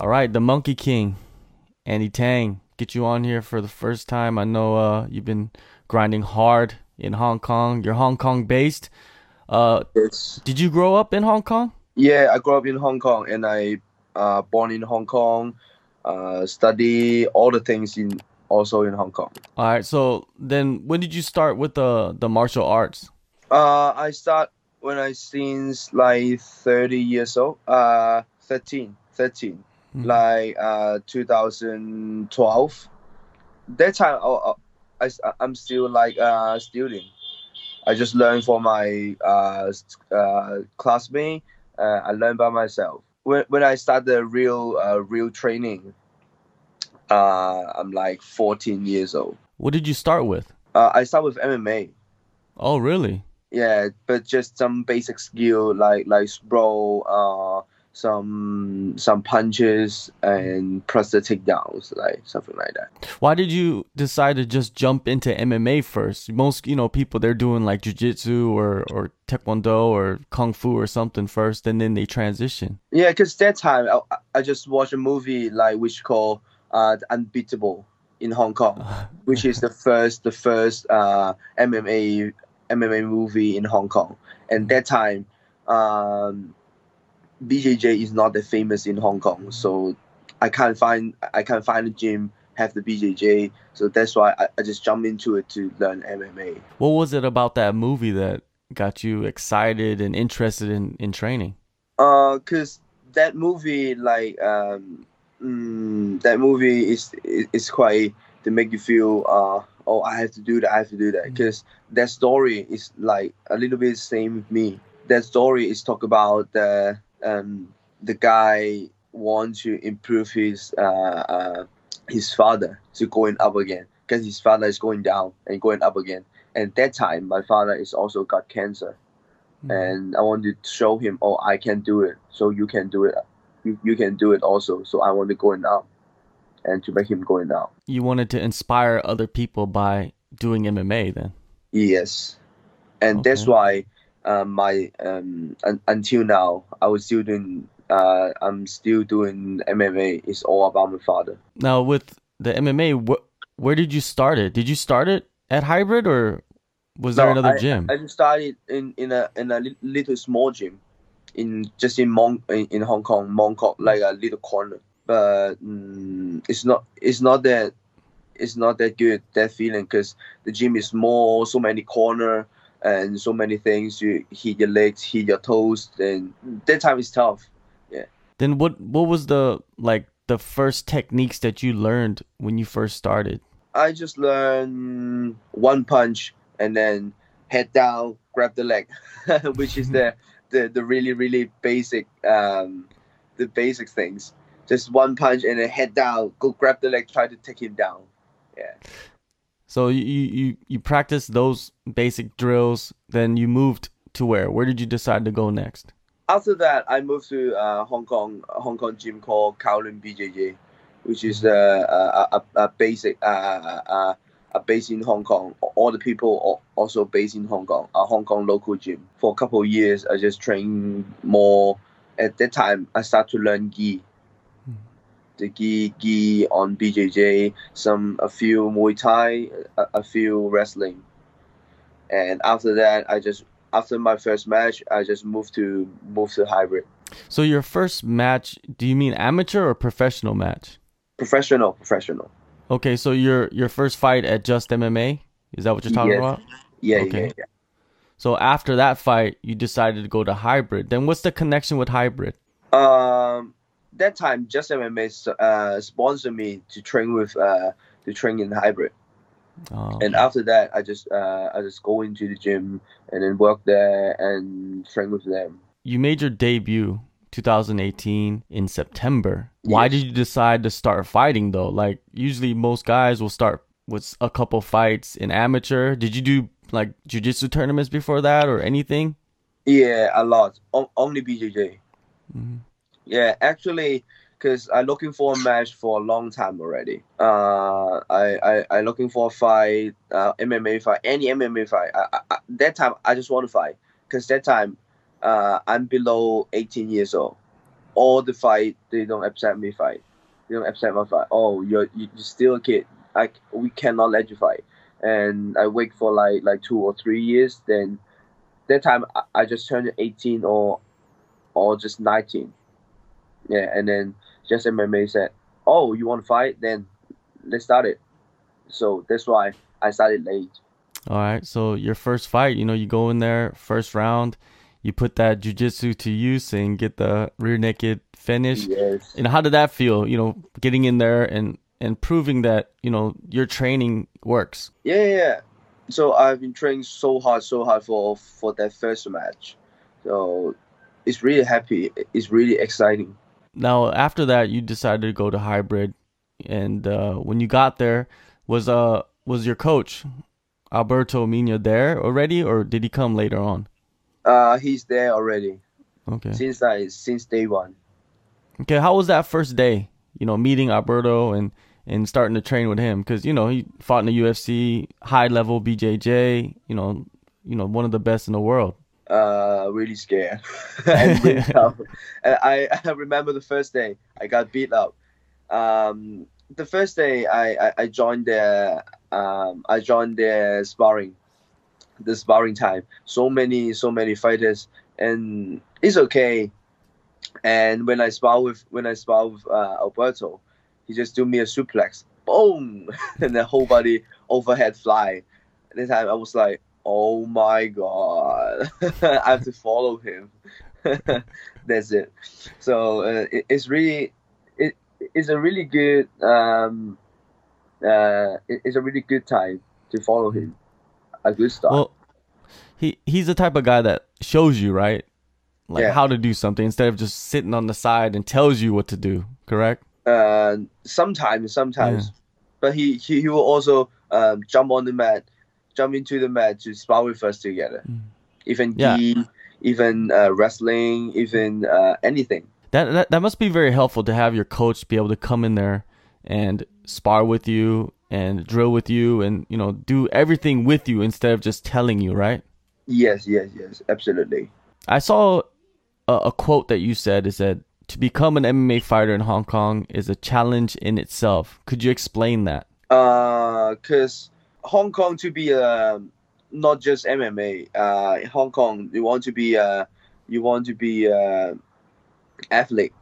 All right, the Monkey King, Andy Tang, get you on here for the first time. I know uh, you've been grinding hard in Hong Kong. You're Hong Kong based. Uh, It's did you grow up in Hong Kong? yeah. I grew up in Hong Kong and I uh born in Hong Kong. Uh, study all the things in also in Hong Kong. All right, so then when did you start with the the martial arts? Uh, I start when I since like thirty years old. Uh, 13, 13. Mhm. like uh 2012 that time I, I, i'm still like uh student i just learned from my uh, uh classmate uh, i learned by myself when, when i start the real uh, real training uh i'm like 14 years old What did you start with? uh, i start with mma Oh, really? yeah but just some basic skill like like sprawl uh some some punches and plus the takedowns like something like that Why did you decide to just jump into MMA first? Most, you know, people they're doing like jujitsu or or taekwondo or kung fu or something first, and then they transition. yeah because that time I, I just watched a movie like which called uh The unbeatable in hong kong which is the first the first uh mma mma movie in hong kong and that time um bjj is not that famous in hong kong so i can't find i can't find a gym have the bjj so that's why i, I just jumped into it to learn mma What was it about that movie that got you excited and interested in in training? Uh, cause that movie, like, um, mm, that movie is is, is quite to make you feel, uh, oh, I have to do that, I have to do that. Mm. Cause that story is like a little bit same with me. That story is talk about the um the guy wants to improve his uh, uh his father to going up again, cause his father is going down and going up again. And that time, my father is also got cancer and I want to show him, oh, I can do it, so you can do it. You, you can do it also. So I want to go out and to make him going out. You wanted to inspire other people by doing MMA then. Yes, and that's why um, my um, un- until now I was still doing. Uh, I'm still doing MMA. It's all about my father. Now with the MMA, wh- where did you start it? Did you start it at Hybrid or was there No, another I, gym? I just started in, in a in a li- little small gym, in just in Mong in, in Hong Kong, Mong Kok, like a little corner. But mm, it's not it's not that it's not that good that feeling because the gym is small, so many corner and so many things. You hit your legs, hit your toes, and that time is tough. Yeah. Then what what was the like the first techniques that you learned when you first started? I just learned one punch and then head down, grab the leg, which is the, the the really really basic um the basic things. Just one punch and then head down, go grab the leg, try to take him down. Yeah. So you you you practiced those basic drills, then you moved to where? Where did you decide to go next? After that, I moved to uh, Hong Kong Hong Kong gym called Kowloon BJJ, which is uh, a, a, a basic uh, uh, a base in Hong Kong. All the people also based in Hong Kong, a Hong Kong local gym. For a couple of years, I just trained more. At that time, I started to learn gi. The gi gi on BJJ, some a few Muay Thai, a, a few wrestling, and after that, I just after my first match, I just moved to move to hybrid. So your first match, do you mean amateur or professional match? Professional, professional. Okay, so your your first fight at Just MMA, is that what you're talking Yes. about? Yeah, Okay. yeah, yeah. So after that fight, you decided to go to hybrid. Then what's the connection with hybrid? Um, that time, Just MMA uh, sponsored me to train with uh to train in hybrid, Oh, and after that, I just uh I just go into the gym and then work there and train with them. you made your debut 2018 in September. Why did you decide to start fighting though? Like usually most guys will start with a couple fights in amateur. Did you do like jiu-jitsu tournaments before that or anything? Yeah, a lot. O- only BJJ. Mhm. Yeah, actually, because I'm looking for a match for a long time already. Uh, I I I looking for a fight, uh, MMA fight, any MMA fight. I, I, that time I just want to fight because that time, uh, I'm below 18 years old. all the fight they don't accept me fight. They don't accept my fight. Oh, you're you're still a kid. Like we cannot let you fight. And I wait for like like two or three years. Then that time I, I just turned 18 or or just 19. Yeah, and then just MMA said, "Oh, you want to fight? Then let's start it." So that's why I started late. All right. So your first fight, you know, you go in there first round, you put that jujitsu to use and get the rear naked finish. Yes. And how did that feel? You know, getting in there and and proving that you know your training works. Yeah, yeah, yeah. So I've been training so hard, so hard for for that first match. So it's really happy. It's really exciting. Now after that, you decided to go to hybrid, and uh, when you got there, was uh was your coach Alberto Mina there already, or did he come later on? Uh, he's there already Okay. since I since day one. Okay. How was that first day? You know, meeting Alberto and and starting to train with him because you know he fought in the UFC, high level BJJ. You know, you know one of the best in the world. Uh, really scared. and really. And I I remember the first day I got beat up. Um, the first day I I, I joined their um I joined their sparring, the sparring time. So many so many fighters and it's okay. And when I spar with when I spar with uh, Alberto, he just do me a suplex, boom, and the whole body overhead fly. At the time I was like, oh my god, I have to follow him. That's it. So uh, it, it's really it's a really good um uh it, it's a really good time to follow him. A good start. Well, he he's the type of guy that shows you right, like Yeah. how to do something instead of just sitting on the side and tells you what to do. Correct. uh, sometimes, sometimes. But he, he, he will also um, jump on the mat, jump into the mat to spar with us together. Mm. Even Yeah. gi, even uh, wrestling, even uh, anything. That, that that must be very helpful to have your coach be able to come in there and spar with you and drill with you and you know do everything with you instead of just telling you, right? Yes, yes, yes, absolutely. I saw a, a quote that you said is that to become an MMA fighter in Hong Kong is a challenge in itself. Could you explain that? Uh, Because Uh, Hong Kong to be uh, not just MMA. Uh, Hong Kong, you want to be uh, you want to be uh, athlete.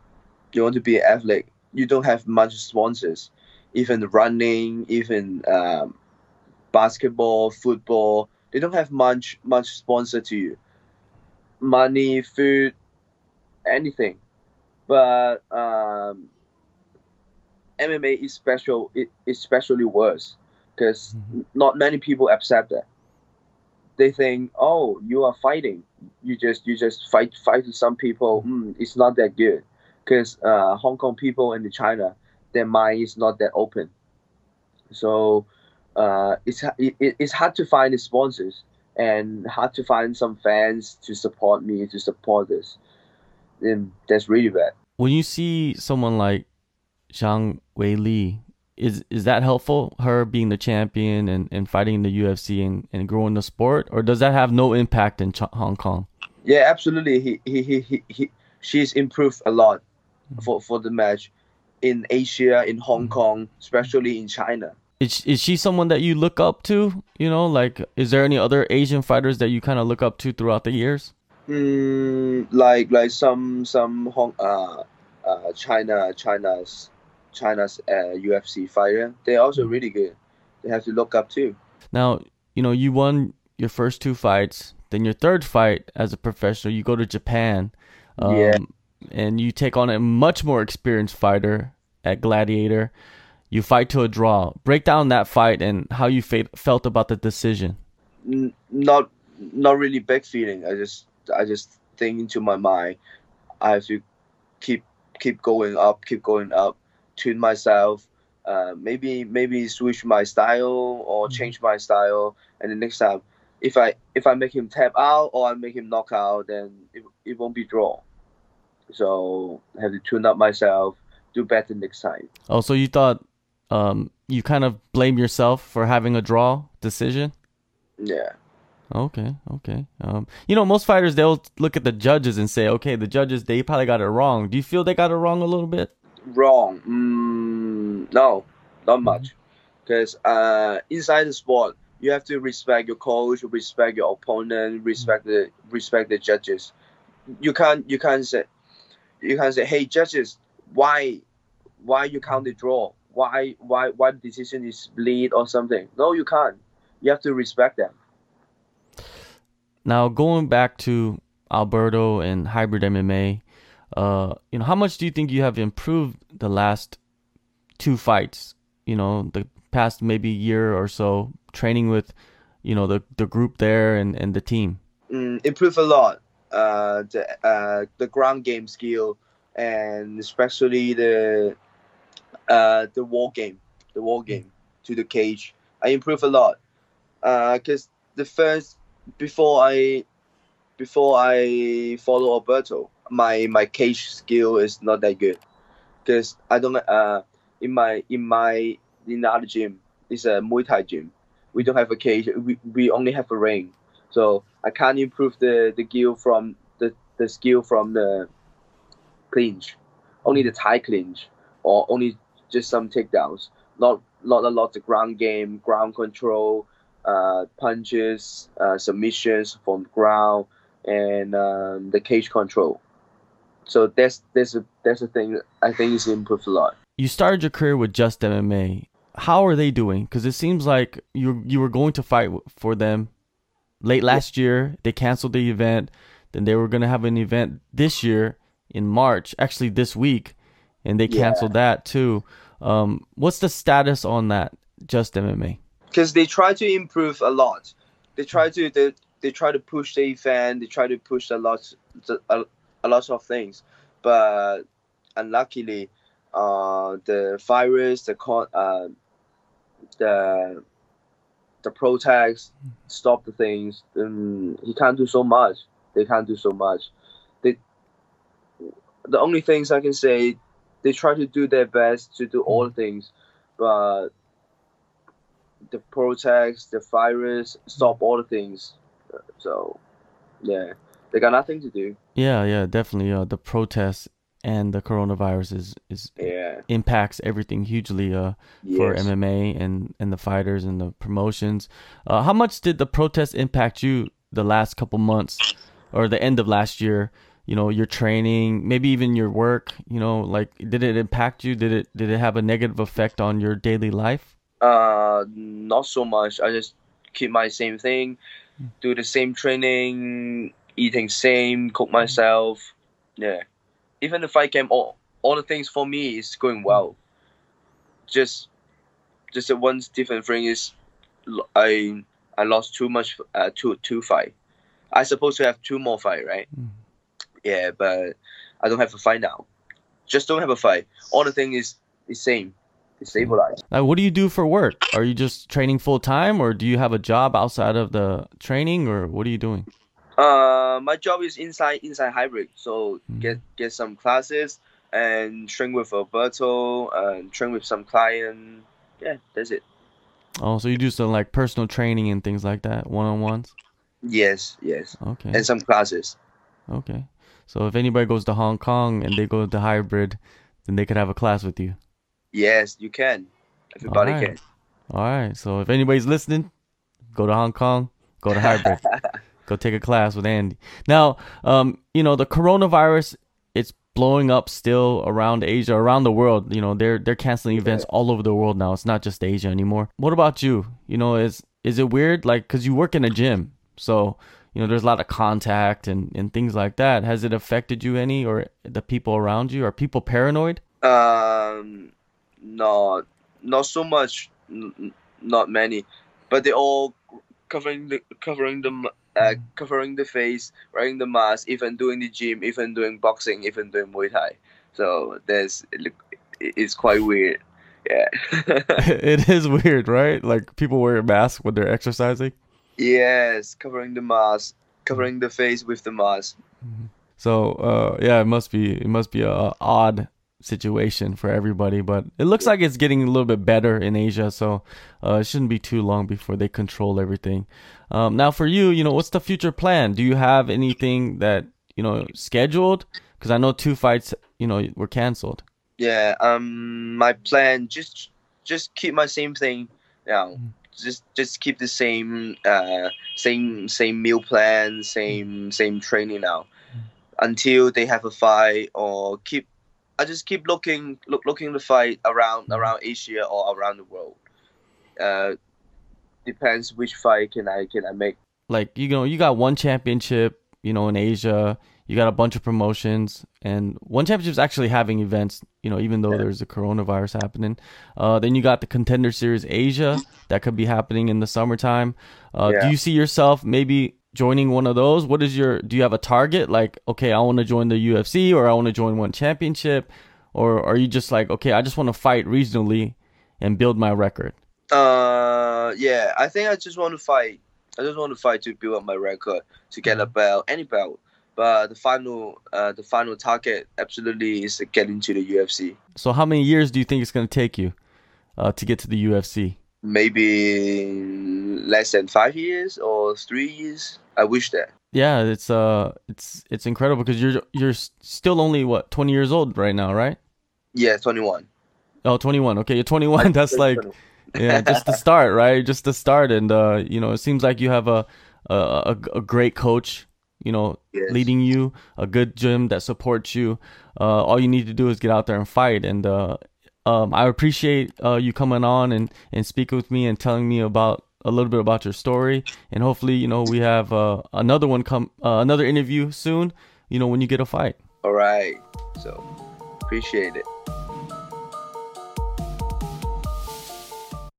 You want to be athlete. You don't have much sponsors. Even running, even um, basketball, football, they don't have much much sponsor to you. Money, food, anything. But um, MMA is special. It is especially worse because not many people accept that. They think, oh, you are fighting. You just you just fight fight with some people. Mm, it's not that good because uh, Hong Kong people and the China, their mind is not that open. So uh, it's it, it- it's hard to find sponsors and hard to find some fans to support me to support this. And that's really bad. When you see someone like Zhang Wei Li, is is that helpful? Her being the champion and, and fighting in the UFC and, and growing the sport, or does that have no impact in Ch- Hong Kong? Yeah, absolutely. He he he he, he she's improved a lot for for the match in Asia, in Hong Kong, especially in China. Is is she someone that you look up to? You know, like is there any other Asian fighters that you kind of look up to throughout the years? Mm, like like some some Hong uh, uh China China's China's uh, UFC fighter. They're also really good. They have to look up too. Now, you know, you won your first two fights. Then your third fight as a professional, you go to Japan. Um, Yeah. And you take on a much more experienced fighter at Gladiator. You fight to a draw. Break down that fight and how you fe- felt about the decision. N- not not really big feeling. I just I just think into my mind. I have to keep keep going up, keep going up, tune myself. Uh, maybe maybe switch my style or change my style, and the next time, if I if I make him tap out or I make him knock out, then it, it won't be draw. So I have to tune up myself, do better next time. Oh, so you thought um, you kind of blame yourself for having a draw decision? Yeah, Okay, okay. Um, you know, most fighters they'll look at the judges and say, okay, the judges they probably got it wrong. Do you feel they got it wrong a little bit? Wrong? Mm, no, not much. Because uh, inside the sport, you have to respect your coach, respect your opponent, respect the respect the judges. You can't you can't say you can't say, hey judges, why why you count the draw? Why why why the decision is bleed or something? No, you can't. You have to respect them. Now going back to Alberto and hybrid MMA, uh, you know, how much do you think you have improved the last two fights? You know, the past maybe year or so, training with, you know, the the group there and, and the team. Mm, improve a lot. Uh, the uh, the ground game skill and especially the uh the war game, the war game to the cage. I improve a lot. Uh, cause the first before I before I follow Alberto, my my cage skill is not that good because I don't uh in my in my in the other gym it's a Muay Thai gym. We don't have a cage. We, we only have a ring, so I can't improve the the skill from the the skill from the clinch, only the Thai clinch or only just some takedowns. Not not a lot of ground game, ground control uh, punches, uh, submissions from ground, and um, the cage control. So that's that's a that's a thing I think is improved a lot. You started your career with Just MMA. How are they doing? Because it seems like you you were going to fight for them late last yeah. year. They canceled the event. Then they were going to have an event this year in March, actually this week, and they canceled yeah. that too. Um, what's the status on that Just MMA? because they try to improve a lot. They try to they, they try to push the event. They try to push a lot a, a lot of things, but unluckily, uh, the virus, the con, uh, the the protest stop the things. And he can't do so much. They can't do so much. They the only things I can say, they try to do their best to do all things, but the protest, the virus, stop all the things. So, yeah, they got nothing to do. Yeah, yeah, definitely. Uh, the protests and the coronavirus is is yeah. impacts everything hugely uh, yes. for MMA and and the fighters and the promotions. Uh, how much did the protests impact you the last couple months or the end of last year? You know, your training, maybe even your work. You know, like did it impact you? Did it did it have a negative effect on your daily life? Uh, not so much. I just keep my same thing, do the same training, eating same, cook myself. Yeah, even the fight game, all all the things for me is going well. Just, just the one different thing is, I I lost too much. Uh, two two fight. I supposed to have two more fight, right? Mm. Yeah, but I don't have a fight now. Just don't have a fight. All the thing is the same destabilized. Now, what do you do for work? Are you just training full time, or do you have a job outside of the training, or what are you doing? Uh, my job is inside inside hybrid, so mm. get get some classes and train with Alberto and train with some client. Yeah, that's it. Oh, so you do some like personal training and things like that, one on ones. Yes, yes. Okay. And some classes. Okay. So if anybody goes to Hong Kong and they go to hybrid, then they could have a class with you. Yes, you can. Everybody All right. can. All right. So if anybody's listening, go to Hong Kong, go to Hybrid, go take a class with Andy. Now, um, you know, the coronavirus, it's blowing up still around Asia, around the world. You know, they're they're canceling events all over the world now. It's not just Asia anymore. What about you? You know, is is it weird? Like, cause you work in a gym, so you know, there's a lot of contact and and things like that. Has it affected you any, or the people around you? Are people paranoid? Um not not so much, n- not many, but they all covering the covering the uh, covering the face, wearing the mask, even doing the gym, even doing boxing, even doing Muay Thai. So there's it's quite weird. Yeah. it is weird, right? Like people wear a mask when they're exercising. Yes, covering the mask, covering the face with the mask. Mm-hmm. So uh, yeah, it must be it must be a odd situation for everybody. But it looks like it's getting a little bit better in Asia, so uh, it shouldn't be too long before they control everything. Um, now, for you, you know, what's the future plan? Do you have anything that you know scheduled? Because I know two fights, you know, were canceled. Yeah. Um. My plan just just keep my same thing. You know, mm. just just keep the same uh same same meal plan, same same training now until they have a fight or keep I just keep looking look looking the fight around around Asia or around the world. Uh, depends which fight can I can I make. Like you know, you got one championship, you know, in Asia. You got a bunch of promotions, and one championship is actually having events. You know, even though yeah. there's a coronavirus happening. Uh, then you got the Contender Series Asia that could be happening in the summertime. Uh, yeah. Do you see yourself maybe joining one of those? What is your do you have a target like okay, I want to join the UFC or I want to join one championship or are you just like okay, I just want to fight regionally and build my record? Uh yeah, I think I just want to fight. I just want to fight to build up my record to get a mm-hmm. belt, any belt. But the final uh the final target absolutely is to the UFC. So how many years do you think it's going to take you uh to get to the UFC? Maybe less than 5 years or 3 years. I wish that. Yeah, it's uh, it's it's incredible because you're you're still only what 20 years old right now, right? Yeah, 21. Oh, 21. Okay, you're 21. That's like, yeah, just the start, right? Just the start, and uh, you know, it seems like you have a a, a great coach, you know, yes. leading you, a good gym that supports you. Uh, all you need to do is get out there and fight, and uh, um, I appreciate uh, you coming on and and speaking with me and telling me about a little bit about your story, and hopefully, you know, we have uh, another one come, uh, another interview soon. You know, when you get a fight. All right. So appreciate it.